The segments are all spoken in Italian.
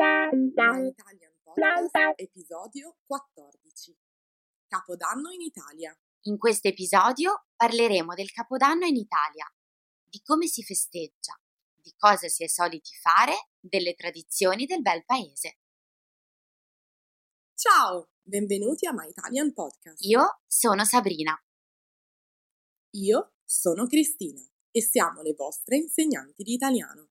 My Italian Podcast, episodio 14. Capodanno in Italia. In questo episodio parleremo del Capodanno in Italia, di come si festeggia, di cosa si è soliti fare, delle tradizioni del bel paese. Ciao, benvenuti a My Italian Podcast. Io sono Sabrina. Io sono Cristina e siamo le vostre insegnanti di italiano.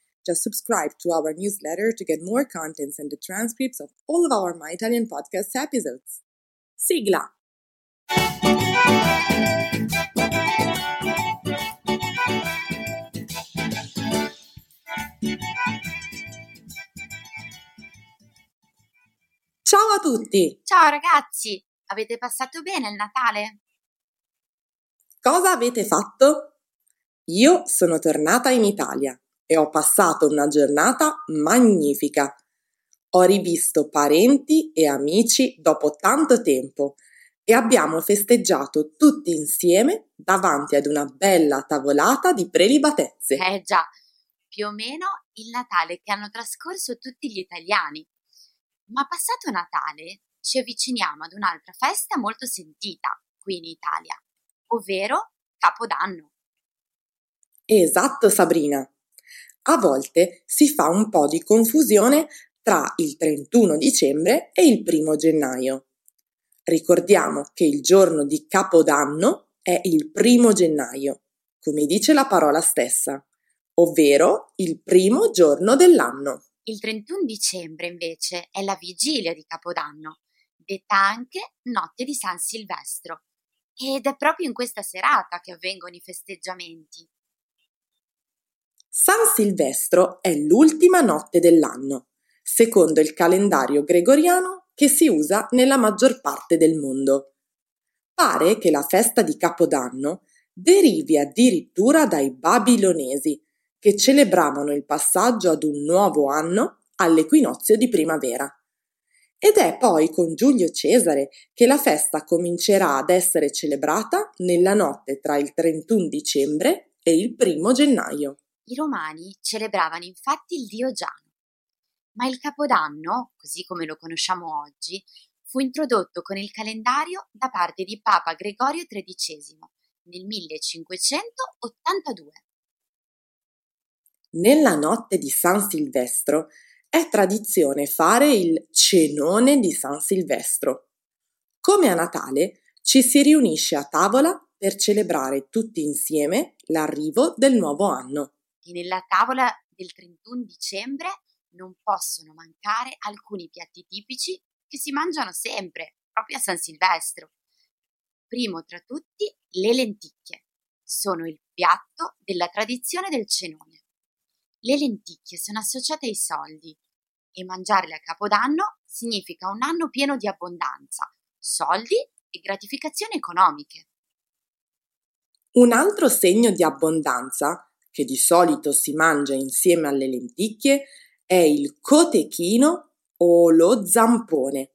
Just subscribe to our newsletter to get more contents and the transcripts of all of our My Italian podcast episodes. Sigla! Ciao a tutti! Ciao ragazzi, avete passato bene il Natale? Cosa avete fatto? Io sono tornata in Italia e ho passato una giornata magnifica. Ho rivisto parenti e amici dopo tanto tempo e abbiamo festeggiato tutti insieme davanti ad una bella tavolata di prelibatezze. Eh già, più o meno il Natale che hanno trascorso tutti gli italiani. Ma passato Natale ci avviciniamo ad un'altra festa molto sentita qui in Italia, ovvero Capodanno. Esatto, Sabrina. A volte si fa un po' di confusione tra il 31 dicembre e il 1 gennaio. Ricordiamo che il giorno di Capodanno è il 1 gennaio, come dice la parola stessa, ovvero il primo giorno dell'anno. Il 31 dicembre invece è la vigilia di Capodanno, detta anche Notte di San Silvestro. Ed è proprio in questa serata che avvengono i festeggiamenti. San Silvestro è l'ultima notte dell'anno, secondo il calendario gregoriano che si usa nella maggior parte del mondo. Pare che la festa di Capodanno derivi addirittura dai babilonesi, che celebravano il passaggio ad un nuovo anno all'equinozio di primavera. Ed è poi con Giulio Cesare che la festa comincerà ad essere celebrata nella notte tra il 31 dicembre e il 1 gennaio. I romani celebravano infatti il dio Giano, ma il Capodanno, così come lo conosciamo oggi, fu introdotto con il calendario da parte di Papa Gregorio XIII nel 1582. Nella notte di San Silvestro è tradizione fare il cenone di San Silvestro. Come a Natale ci si riunisce a tavola per celebrare tutti insieme l'arrivo del nuovo anno. E nella tavola del 31 dicembre non possono mancare alcuni piatti tipici che si mangiano sempre, proprio a San Silvestro. Primo tra tutti, le lenticchie. Sono il piatto della tradizione del cenone. Le lenticchie sono associate ai soldi e mangiarle a Capodanno significa un anno pieno di abbondanza, soldi e gratificazioni economiche. Un altro segno di abbondanza, che di solito si mangia insieme alle lenticchie, è il cotechino o lo zampone.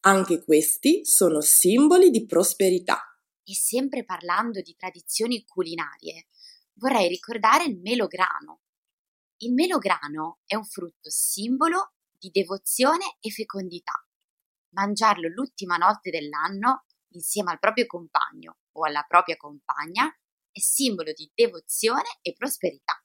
Anche questi sono simboli di prosperità. E sempre parlando di tradizioni culinarie, vorrei ricordare il melograno. Il melograno è un frutto simbolo di devozione e fecondità. Mangiarlo l'ultima notte dell'anno insieme al proprio compagno o alla propria compagna è simbolo di devozione e prosperità.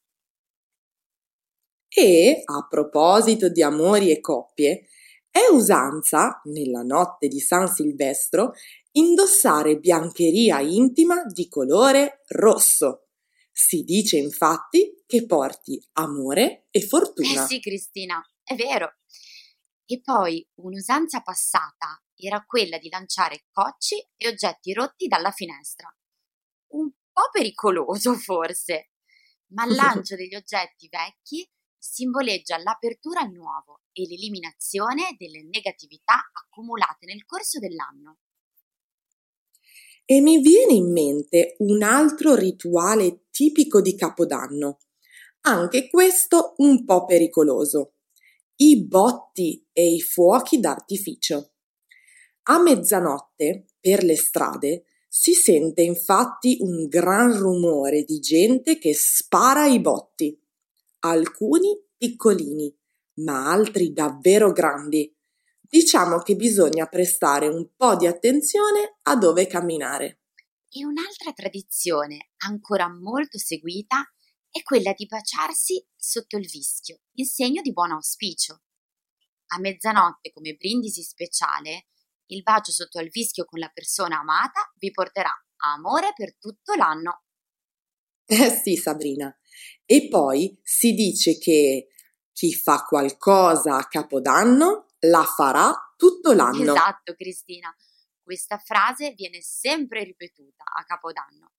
E, a proposito di amori e coppie, è usanza, nella notte di San Silvestro, indossare biancheria intima di colore rosso. Si dice infatti che porti amore e fortuna. Eh sì, Cristina, è vero. E poi un'usanza passata era quella di lanciare cocci e oggetti rotti dalla finestra. Un po' pericoloso forse, ma il lancio degli oggetti vecchi simboleggia l'apertura al nuovo e l'eliminazione delle negatività accumulate nel corso dell'anno. E mi viene in mente un altro rituale tipico di Capodanno, anche questo un po' pericoloso. I botti e i fuochi d'artificio. A mezzanotte, per le strade, si sente infatti un gran rumore di gente che spara i botti. Alcuni piccolini, ma altri davvero grandi, diciamo che bisogna prestare un po' di attenzione a dove camminare. E un'altra tradizione ancora molto seguita è quella di baciarsi sotto il vischio, in segno di buon auspicio. A mezzanotte, come brindisi speciale, il bacio sotto al vischio con la persona amata vi porterà amore per tutto l'anno. Eh sì, Sabrina. E poi si dice che chi fa qualcosa a Capodanno la farà tutto l'anno. Esatto, Cristina. Questa frase viene sempre ripetuta a Capodanno.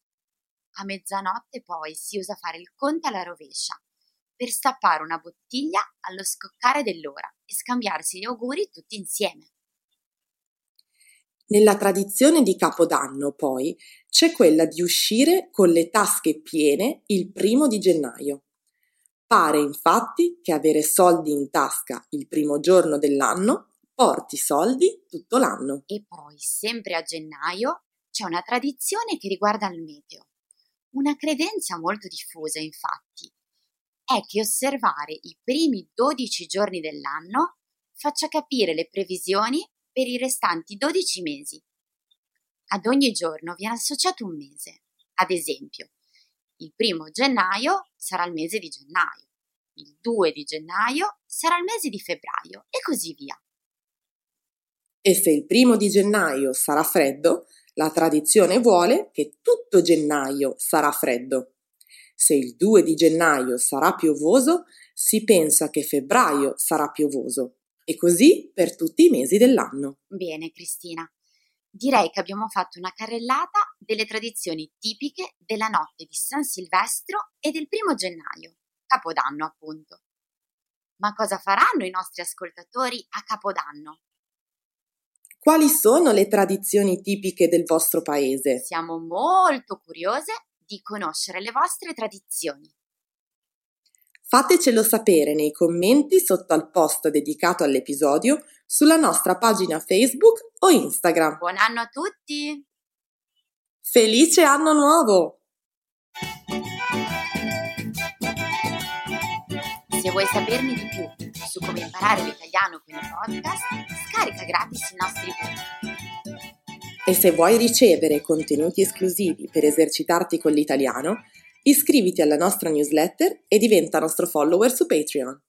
A mezzanotte poi si usa fare il conto alla rovescia per stappare una bottiglia allo scoccare dell'ora e scambiarsi gli auguri tutti insieme. Nella tradizione di Capodanno, poi, c'è quella di uscire con le tasche piene il primo di gennaio. Pare infatti che avere soldi in tasca il primo giorno dell'anno porti soldi tutto l'anno. E poi, sempre a gennaio, c'è una tradizione che riguarda il meteo. Una credenza molto diffusa, infatti, è che osservare i primi 12 giorni dell'anno faccia capire le previsioni per i restanti 12 mesi. Ad ogni giorno viene associato un mese. Ad esempio, il primo gennaio sarà il mese di gennaio, il 2 di gennaio sarà il mese di febbraio e così via. E se il primo di gennaio sarà freddo, la tradizione vuole che tutto gennaio sarà freddo. Se il 2 di gennaio sarà piovoso, si pensa che febbraio sarà piovoso. E così per tutti i mesi dell'anno. Bene, Cristina direi che abbiamo fatto una carrellata delle tradizioni tipiche della notte di San Silvestro e del primo gennaio, Capodanno appunto. Ma cosa faranno i nostri ascoltatori a Capodanno? Quali sono le tradizioni tipiche del vostro paese? Siamo molto curiose di conoscere le vostre tradizioni. Fatecelo sapere nei commenti sotto al post dedicato all'episodio sulla nostra pagina Facebook o Instagram. Buon anno a tutti! Felice anno nuovo! Se vuoi saperne di più su come imparare l'italiano con i podcast, scarica gratis i nostri video. E se vuoi ricevere contenuti esclusivi per esercitarti con l'italiano, iscriviti alla nostra newsletter e diventa nostro follower su Patreon.